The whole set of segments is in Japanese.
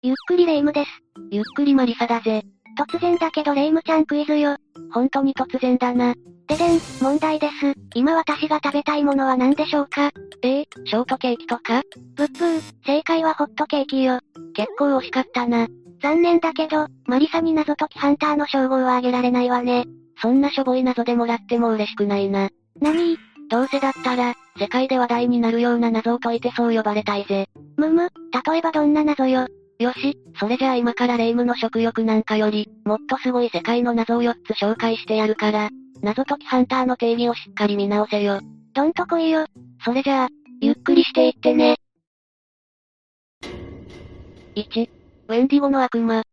ゆっくりレ夢ムです。ゆっくりマリサだぜ。突然だけどレ夢ムちゃんクイズよ。本当に突然だな。ででん、問題です。今私が食べたいものは何でしょうか？ええショートケーキとか？ブッブー、正解はホットケーキよ。結構惜しかったな。残念だけど、マリサに謎解きハンターの称号はあげられないわね。そんなしょぼい謎でもらっても嬉しくないな。なにどうせだったら、世界で話題になるような謎を解いてそう呼ばれたいぜ。むむ、例えばどんな謎よ。よし、それじゃあ今から霊夢の食欲なんかより、もっとすごい世界の謎を4つ紹介してやるから、謎解きハンターの定義をしっかり見直せよ。どんとこいよ。それじゃあ、ゆっくりしていってね。1、ウェンディゴの悪魔。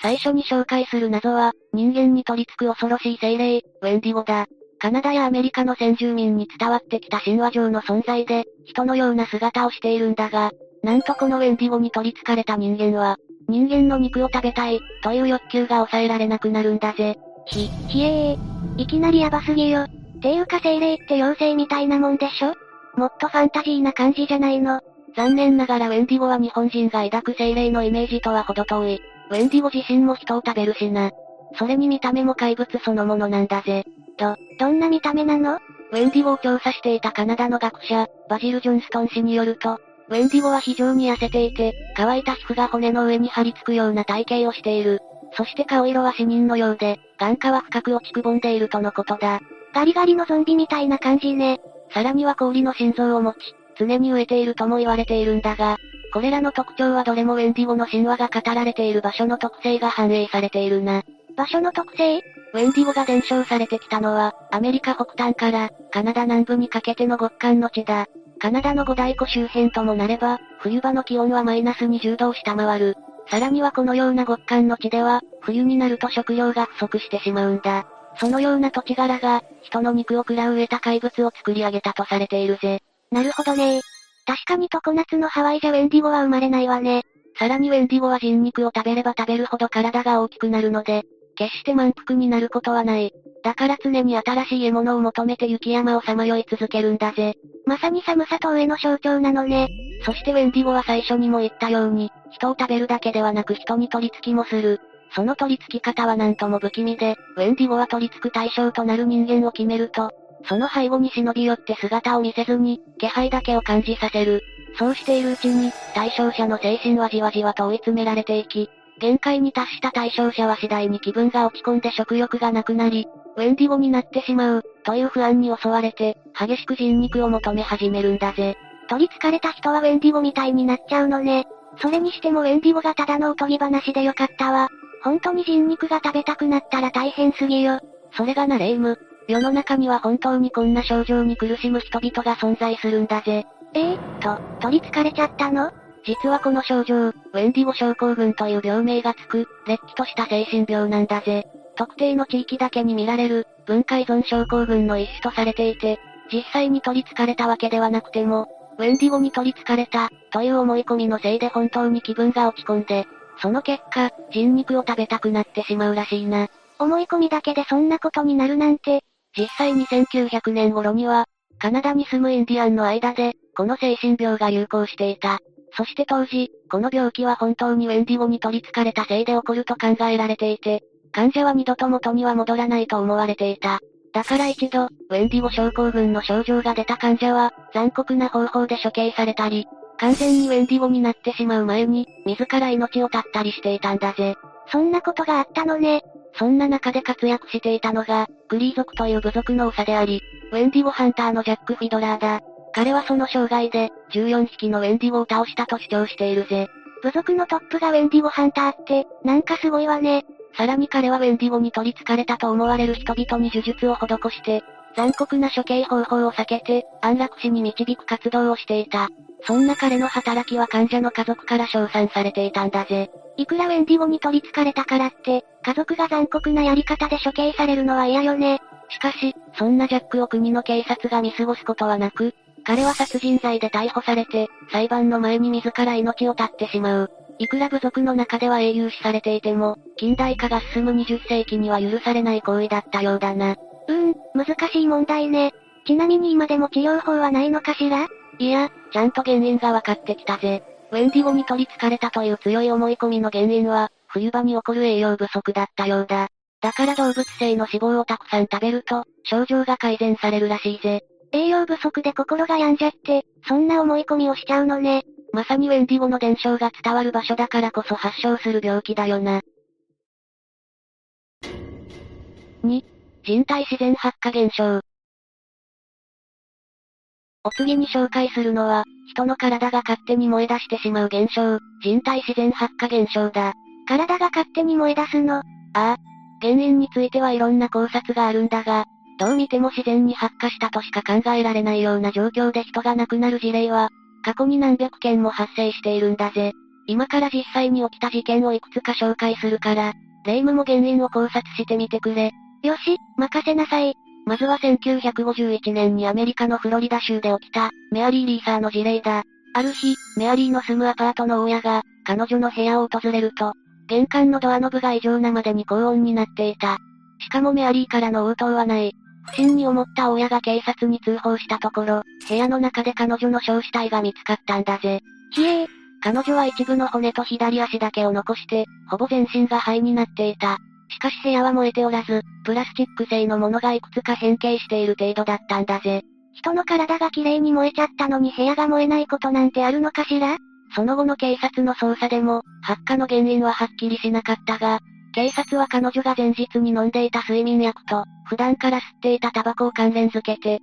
最初に紹介する謎は、人間に取り付く恐ろしい精霊、ウェンディゴだ。カナダやアメリカの先住民に伝わってきた神話上の存在で、人のような姿をしているんだが、なんとこのウェンディゴに取り憑かれた人間は、人間の肉を食べたい、という欲求が抑えられなくなるんだぜ。ひ、ひえー。いきなりヤバすぎよ。ていうか精霊って妖精みたいなもんでしょ？もっとファンタジーな感じじゃないの。残念ながらウェンディゴは日本人が抱く精霊のイメージとは程遠い。ウェンディゴ自身も人を食べるしな。それに見た目も怪物そのものなんだぜ。ど、どんな見た目なの？ウェンディゴを調査していたカナダの学者、バジル・ジョンストン氏によると、ウェンディゴは非常に痩せていて、乾いた皮膚が骨の上に張り付くような体型をしている。そして顔色は死人のようで、眼下は深く落ちくぼんでいるとのことだ。ガリガリのゾンビみたいな感じね。さらには氷の心臓を持ち、常に飢えているとも言われているんだが、これらの特徴はどれもウェンディゴの神話が語られている場所の特性が反映されているな。場所の特性ウェンディゴが伝承されてきたのは、アメリカ北端から、カナダ南部にかけての極寒の地だ。カナダの五大湖周辺ともなれば、冬場の気温はマイナス20度を下回る。さらにはこのような極寒の地では、冬になると食料が不足してしまうんだ。そのような土地柄が、人の肉を食らう得た怪物を作り上げたとされているぜ。なるほどね確かに常夏のハワイじゃウェンディゴは生まれないわね。さらにウェンディゴは人肉を食べれば食べるほど体が大きくなるので、決して満腹になることはない。だから常に新しい獲物を求めて雪山をさまよい続けるんだぜ。まさに寒さと上の象徴なのね。そしてウェンディゴは最初にも言ったように、人を食べるだけではなく人に取り付きもする。その取り付き方はなんとも不気味で、ウェンディゴは取り付く対象となる人間を決めると、その背後に忍び寄って姿を見せずに、気配だけを感じさせる。そうしているうちに、対象者の精神はじわじわと追い詰められていき、限界に達した対象者は次第に気分が落ち込んで食欲がなくなり、ウェンディゴになってしまう、という不安に襲われて、激しく人肉を求め始めるんだぜ。取り憑かれた人はウェンディゴみたいになっちゃうのね。それにしてもウェンディゴがただのおとぎ話でよかったわ。本当に人肉が食べたくなったら大変すぎよ。それがなレイム。世の中には本当にこんな症状に苦しむ人々が存在するんだぜ。ええー、と、取り憑かれちゃったの？実はこの症状、ウェンディゴ症候群という病名がつく、れっきとした精神病なんだぜ。特定の地域だけに見られる、文化依存症候群の一種とされていて、実際に取り憑かれたわけではなくても、ウェンディゴに取り憑かれた、という思い込みのせいで本当に気分が落ち込んで、その結果、人肉を食べたくなってしまうらしいな。思い込みだけでそんなことになるなんて。実際に1900年頃には、カナダに住むインディアンの間で、この精神病が流行していた。そして当時、この病気は本当にウェンディゴに取り憑かれたせいで起こると考えられていて、患者は二度と元には戻らないと思われていた。だから一度、ウェンディゴ症候群の症状が出た患者は、残酷な方法で処刑されたり、完全にウェンディゴになってしまう前に、自ら命を絶ったりしていたんだぜ。そんなことがあったのね。そんな中で活躍していたのが、グリー族という部族の長であり、ウェンディゴハンターのジャック・フィドラーだ。彼はその生涯で、14匹のウェンディゴを倒したと主張しているぜ。部族のトップがウェンディゴハンターって、なんかすごいわね。さらに彼はウェンディゴに取り憑かれたと思われる人々に呪術を施して、残酷な処刑方法を避けて、安楽死に導く活動をしていた。そんな彼の働きは患者の家族から称賛されていたんだぜ。いくらウェンディゴに取り憑かれたからって、家族が残酷なやり方で処刑されるのは嫌よね。しかし、そんなジャックを国の警察が見過ごすことはなく、彼は殺人罪で逮捕されて、裁判の前に自ら命を絶ってしまう。いくら部族の中では英雄視されていても、近代化が進む20世紀には許されない行為だったようだな。うーん、難しい問題ね。ちなみに今でも治療法はないのかしら？いや、ちゃんと原因がわかってきたぜ。ウェンディゴに取り憑かれたという強い思い込みの原因は、冬場に起こる栄養不足だったようだ。だから動物性の脂肪をたくさん食べると、症状が改善されるらしいぜ。栄養不足で心が病んじゃって、そんな思い込みをしちゃうのね。まさにウェンディゴの伝承が伝わる場所だからこそ発症する病気だよな。2、人体自然発火現象。お次に紹介するのは、人の体が勝手に燃え出してしまう現象、人体自然発火現象だ。体が勝手に燃え出すの？ああ。原因についてはいろんな考察があるんだが、どう見ても自然に発火したとしか考えられないような状況で人が亡くなる事例は、過去に何百件も発生しているんだぜ。今から実際に起きた事件をいくつか紹介するから、霊夢も原因を考察してみてくれ。よし、任せなさい。まずは1951年にアメリカのフロリダ州で起きた、メアリー・リーサーの事例だ。ある日、メアリーの住むアパートの親が、彼女の部屋を訪れると、玄関のドアノブが異常なまでに高温になっていた。しかもメアリーからの応答はない。不審に思った親が警察に通報したところ、部屋の中で彼女の焼死体が見つかったんだぜ。ひえー。彼女は一部の骨と左足だけを残して、ほぼ全身が灰になっていた。しかし部屋は燃えておらず、プラスチック製のものがいくつか変形している程度だったんだぜ。人の体が綺麗に燃えちゃったのに部屋が燃えないことなんてあるのかしら？その後の警察の捜査でも、発火の原因ははっきりしなかったが、警察は彼女が前日に飲んでいた睡眠薬と、普段から吸っていたタバコを関連づけて、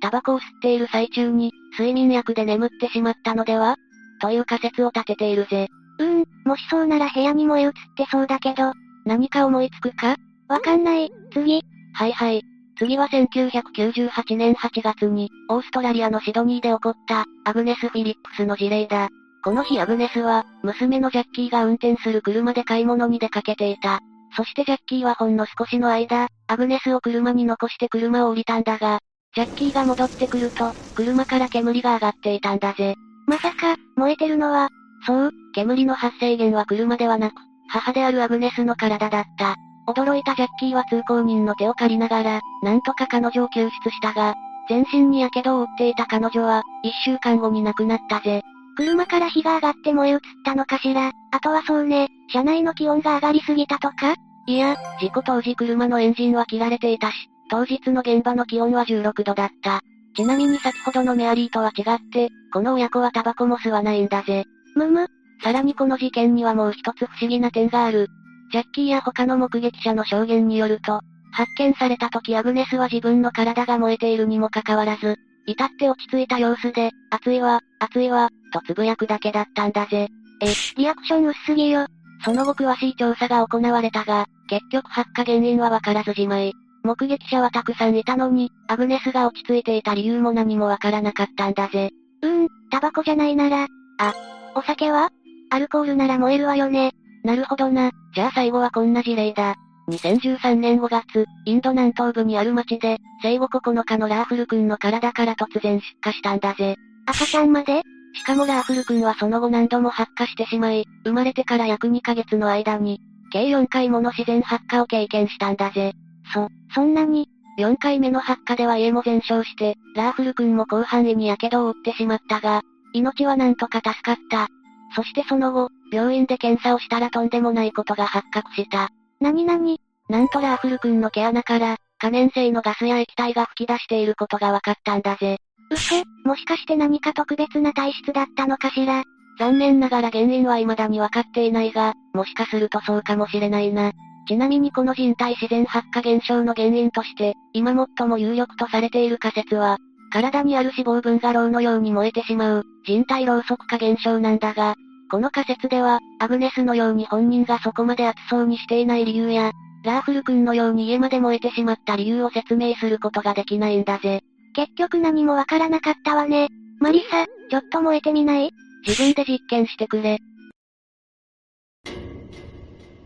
タバコを吸っている最中に、睡眠薬で眠ってしまったのでは？という仮説を立てているぜ。うーん、もしそうなら部屋に燃え移ってそうだけど、何か思いつくか？わかんない、次。はいはい。次は1998年8月に、オーストラリアのシドニーで起こった、アグネス・フィリップスの事例だ。この日アグネスは、娘のジャッキーが運転する車で買い物に出かけていた。そしてジャッキーはほんの少しの間、アグネスを車に残して車を降りたんだが、ジャッキーが戻ってくると、車から煙が上がっていたんだぜ。まさか、燃えてるのは、そう、煙の発生源は車ではなく、母であるアグネスの体だった。驚いたジャッキーは通行人の手を借りながら、なんとか彼女を救出したが、全身に火傷を負っていた彼女は、一週間後に亡くなったぜ。車から火が上がって燃え移ったのかしらあとはそうね、車内の気温が上がりすぎたとか？いや、事故当時車のエンジンは切られていたし、当日の現場の気温は16度だった。ちなみに先ほどのメアリーとは違って、この親子はタバコも吸わないんだぜ。むむ、さらにこの事件にはもう一つ不思議な点がある。ジャッキーや他の目撃者の証言によると、発見された時アグネスは自分の体が燃えているにもかかわらず、至って落ち着いた様子で、熱いわ、熱いわ、とつぶやくだけだったんだぜ。え、リアクション薄すぎよ。その後詳しい調査が行われたが、結局発火原因はわからずじまい。目撃者はたくさんいたのに、アグネスが落ち着いていた理由も何もわからなかったんだぜ。うーん、タバコじゃないなら、あ、お酒は？アルコールなら燃えるわよね。なるほどな。じゃあ最後はこんな事例だ。2013年5月、インド南東部にある町で、生後9日のラーフル君の体から突然出火したんだぜ。赤ちゃんまで？しかもラーフル君はその後何度も発火してしまい、生まれてから約2ヶ月の間に、計4回もの自然発火を経験したんだぜ。そ、そんなに ?4 回目の発火では家も全焼して、ラーフル君も広範囲に火傷を負ってしまったが、命はなんとか助かった。そしてその後、病院で検査をしたらとんでもないことが発覚した。なになになんとラーフル君の毛穴から、可燃性のガスや液体が吹き出していることが分かったんだぜ。嘘もしかして何か特別な体質だったのかしら？残念ながら原因は未だに分かっていないが、もしかするとそうかもしれないな。ちなみにこの人体自然発火現象の原因として、今最も有力とされている仮説は、体にある脂肪分が炉のように燃えてしまう、人体ろうそく化現象なんだが、この仮説では、アグネスのように本人がそこまで熱そうにしていない理由や、ラーフル君のように家まで燃えてしまった理由を説明することができないんだぜ。結局何もわからなかったわね。マリサ、ちょっと燃えてみない？自分で実験してくれ。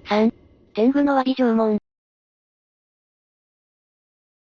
3. 天狗の詫び縄文。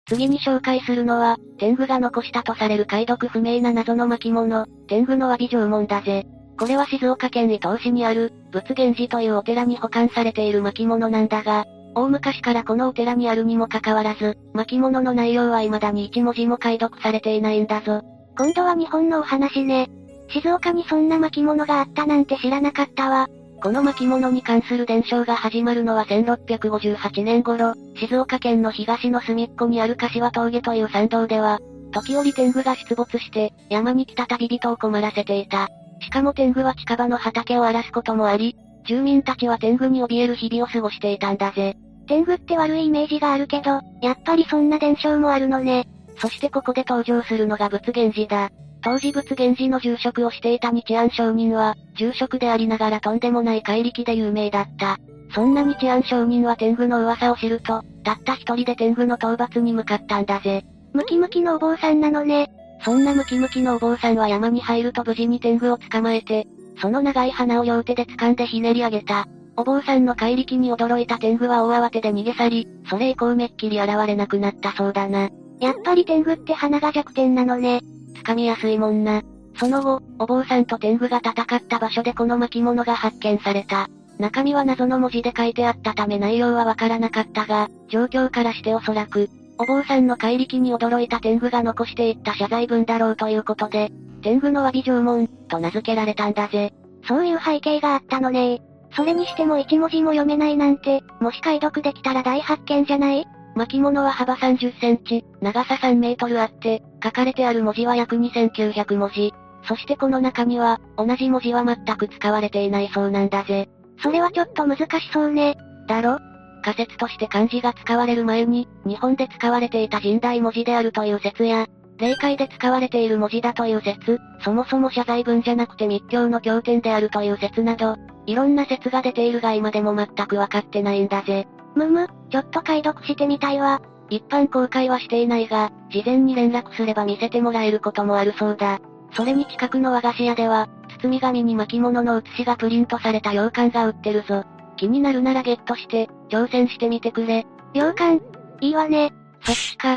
次に紹介するのは、天狗が残したとされる解読不明な謎の巻物、天狗の詫び縄文だぜ。これは静岡県伊東市にある、仏源寺というお寺に保管されている巻物なんだが、大昔からこのお寺にあるにもかかわらず、巻物の内容は未だに一文字も解読されていないんだぞ。今度は日本のお話ね。静岡にそんな巻物があったなんて知らなかったわ。この巻物に関する伝承が始まるのは1658年頃、静岡県の東の隅っこにある柏峠という山道では、時折天狗が出没して、山に来た旅人を困らせていた。しかも天狗は近場の畑を荒らすこともあり、住民たちは天狗に怯える日々を過ごしていたんだぜ。天狗って悪いイメージがあるけど、やっぱりそんな伝承もあるのね。そしてここで登場するのが仏源寺だ。当時仏源寺の住職をしていた日安上人は、住職でありながらとんでもない怪力で有名だった。そんな日安上人は天狗の噂を知ると、たった一人で天狗の討伐に向かったんだぜ。ムキムキのお坊さんなのね。そんなムキムキのお坊さんは山に入ると無事に天狗を捕まえて、その長い鼻を両手で掴んでひねり上げた。お坊さんの怪力に驚いた天狗は大慌てで逃げ去り、それ以降めっきり現れなくなったそうだな。やっぱり天狗って鼻が弱点なのね。掴みやすいもんな。その後、お坊さんと天狗が戦った場所でこの巻物が発見された。中身は謎の文字で書いてあったため内容はわからなかったが、状況からしておそらく、お坊さんの怪力に驚いた天狗が残していった謝罪文だろうということで、天狗の詫び縄文、と名付けられたんだぜ。そういう背景があったのねそれにしても一文字も読めないなんて、もし解読できたら大発見じゃない？巻物は幅30センチ、長さ3メートルあって、書かれてある文字は約2900文字。そしてこの中には、同じ文字は全く使われていないそうなんだぜ。それはちょっと難しそうね。だろ？仮説として漢字が使われる前に、日本で使われていた神代文字であるという説や、霊界で使われている文字だという説、そもそも謝罪文じゃなくて密教の経典であるという説など、いろんな説が出ているが今でも全くわかってないんだぜ。むむ、ちょっと解読してみたいわ。一般公開はしていないが、事前に連絡すれば見せてもらえることもあるそうだ。それに近くの和菓子屋では、包み紙に巻物の写しがプリントされた羊羹が売ってるぞ。気になるならゲットして、挑戦してみてくれ。羊羹いいわね。そっちか。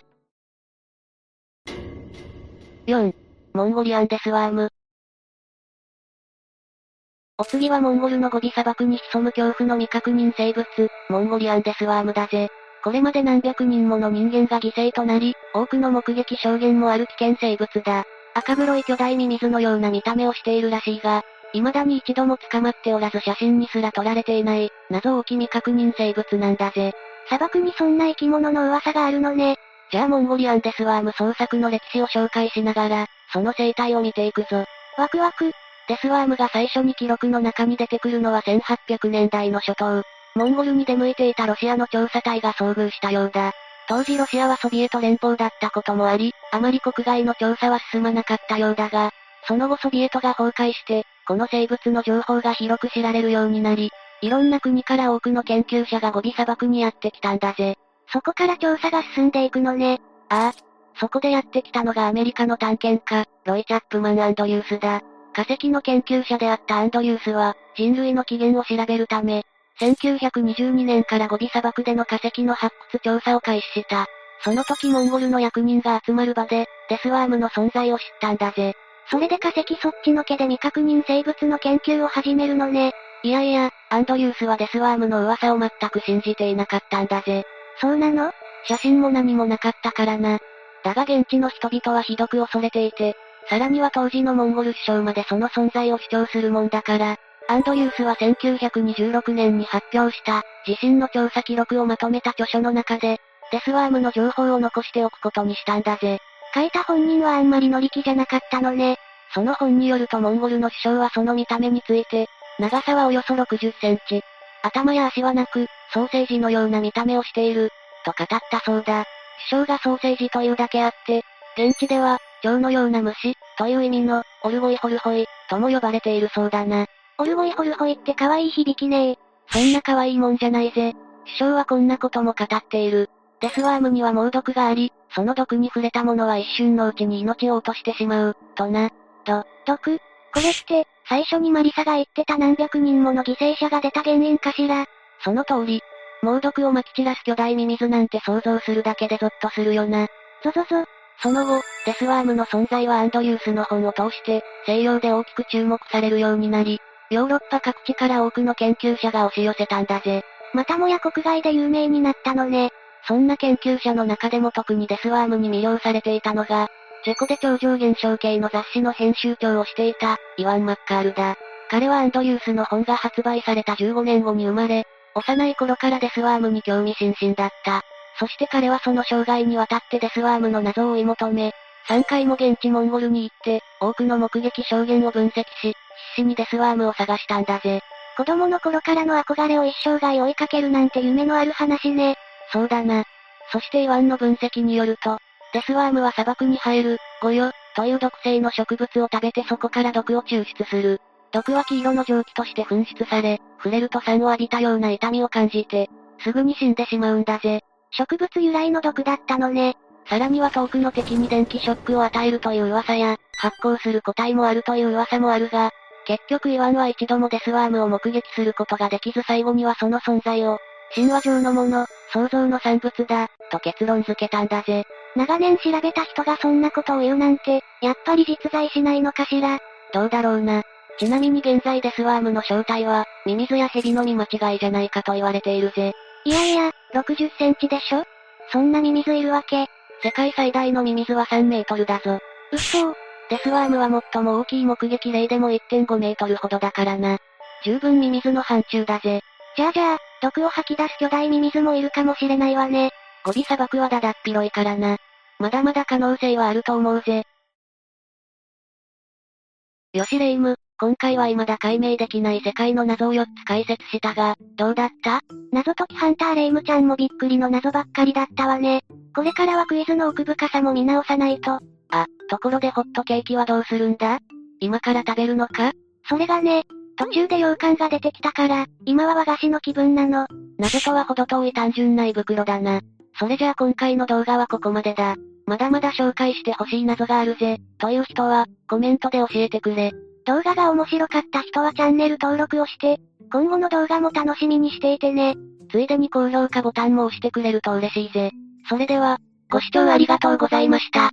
4. モンゴリアンデスワーム。お次はモンゴルのゴビ砂漠に潜む恐怖の未確認生物、モンゴリアンデスワームだぜ。これまで何百人もの人間が犠牲となり、多くの目撃証言もある危険生物だ。赤黒い巨大ミミズのような見た目をしているらしいが、未だに一度も捕まっておらず写真にすら撮られていない、謎多き未確認生物なんだぜ。砂漠にそんな生き物の噂があるのね。じゃあモンゴリアンデスワーム創作の歴史を紹介しながら、その生態を見ていくぞ。ワクワク。デスワームが最初に記録の中に出てくるのは1800年代の初頭。モンゴルに出向いていたロシアの調査隊が遭遇したようだ。当時ロシアはソビエト連邦だったこともあり、あまり国外の調査は進まなかったようだが、その後ソビエトが崩壊して、この生物の情報が広く知られるようになり、いろんな国から多くの研究者がゴビ砂漠にやってきたんだぜ。そこから調査が進んでいくのね。ああ。そこでやってきたのがアメリカの探検家、ロイ・チャップマン・アンドリュースだ。化石の研究者であったアンドリュースは、人類の起源を調べるため、1922年からゴビ砂漠での化石の発掘調査を開始した。その時モンゴルの役人が集まる場で、デスワームの存在を知ったんだぜ。それで化石そっちのけで未確認生物の研究を始めるのね。いやいや、アンドリュースはデスワームの噂を全く信じていなかったんだぜ。そうなの？写真も何もなかったからな。だが現地の人々はひどく恐れていて、さらには当時のモンゴル首相までその存在を主張するもんだから、アンドリュースは1926年に発表した、自身の調査記録をまとめた著書の中で、デスワームの情報を残しておくことにしたんだぜ。書いた本人はあんまり乗り気じゃなかったのね。その本によるとモンゴルの首相はその見た目について、長さはおよそ60センチ。頭や足はなく、ソーセージのような見た目をしている、と語ったそうだ。首相がソーセージというだけあって、現地では、蝶のような虫、という意味の、オルゴイホルホイ、とも呼ばれているそうだな。オルゴイホルホイって可愛い響きねえそんな可愛いもんじゃないぜ。首相はこんなことも語っている。デスワームには猛毒があり、その毒に触れた者は一瞬のうちに命を落としてしまう、とな。と、毒これって、最初にマリサが言ってた何百人もの犠牲者が出た原因かしら？その通り。猛毒を撒き散らす巨大ミミズなんて想像するだけでゾッとするよな。ゾゾゾ。その後、デスワームの存在はアンドリュースの本を通して、西洋で大きく注目されるようになり、ヨーロッパ各地から多くの研究者が押し寄せたんだぜ。またもや国外で有名になったのね。そんな研究者の中でも特にデスワームに魅了されていたのが、チェコで超常現象系の雑誌の編集長をしていた、イワン・マッカールだ。彼はアンドリュースの本が発売された15年後に生まれ、幼い頃からデスワームに興味津々だった。そして彼はその生涯にわたってデスワームの謎を追い求め、3回も現地モンゴルに行って、多くの目撃証言を分析し、必死にデスワームを探したんだぜ。子供の頃からの憧れを一生涯追いかけるなんて夢のある話ね。そうだな。そしてイワンの分析によると、デスワームは砂漠に生える、ゴヨ、という毒性の植物を食べてそこから毒を抽出する。毒は黄色の蒸気として噴出され、触れると酸を浴びたような痛みを感じて、すぐに死んでしまうんだぜ。植物由来の毒だったのね。さらには遠くの敵に電気ショックを与えるという噂や、発光する個体もあるという噂もあるが、結局イワンは一度もデスワームを目撃することができず最後にはその存在を、神話上のもの、創造の産物だ、と結論付けたんだぜ。長年調べた人がそんなことを言うなんて、やっぱり実在しないのかしら。どうだろうな。ちなみに現在デスワームの正体は、ミミズやヘビの見間違いじゃないかと言われているぜ。いやいや、60センチでしょ？そんなミミズいるわけ。世界最大のミミズは3メートルだぞ。嘘デスワームは最も大きい目撃例でも1.5メートルほどだからな。十分ミミズの範疇だぜ。じゃあじゃあ、毒を吐き出す巨大ミミズもいるかもしれないわね。ゴビ砂漠はだだっ広いからな。まだまだ可能性はあると思うぜ。よしレイム、今回は未だ解明できない世界の謎を4つ解説したが、どうだった？謎解きハンターレイムちゃんもびっくりの謎ばっかりだったわね。これからはクイズの奥深さも見直さないと。あ、ところでホットケーキはどうするんだ？今から食べるのか？それがね、途中で洋館が出てきたから、今は和菓子の気分なの。謎とは程遠い単純な胃袋だな。それじゃあ今回の動画はここまでだ。まだまだ紹介してほしい謎があるぜ。という人は、コメントで教えてくれ。動画が面白かった人はチャンネル登録をして、今後の動画も楽しみにしていてね。ついでに高評価ボタンも押してくれると嬉しいぜ。それでは、ご視聴ありがとうございました。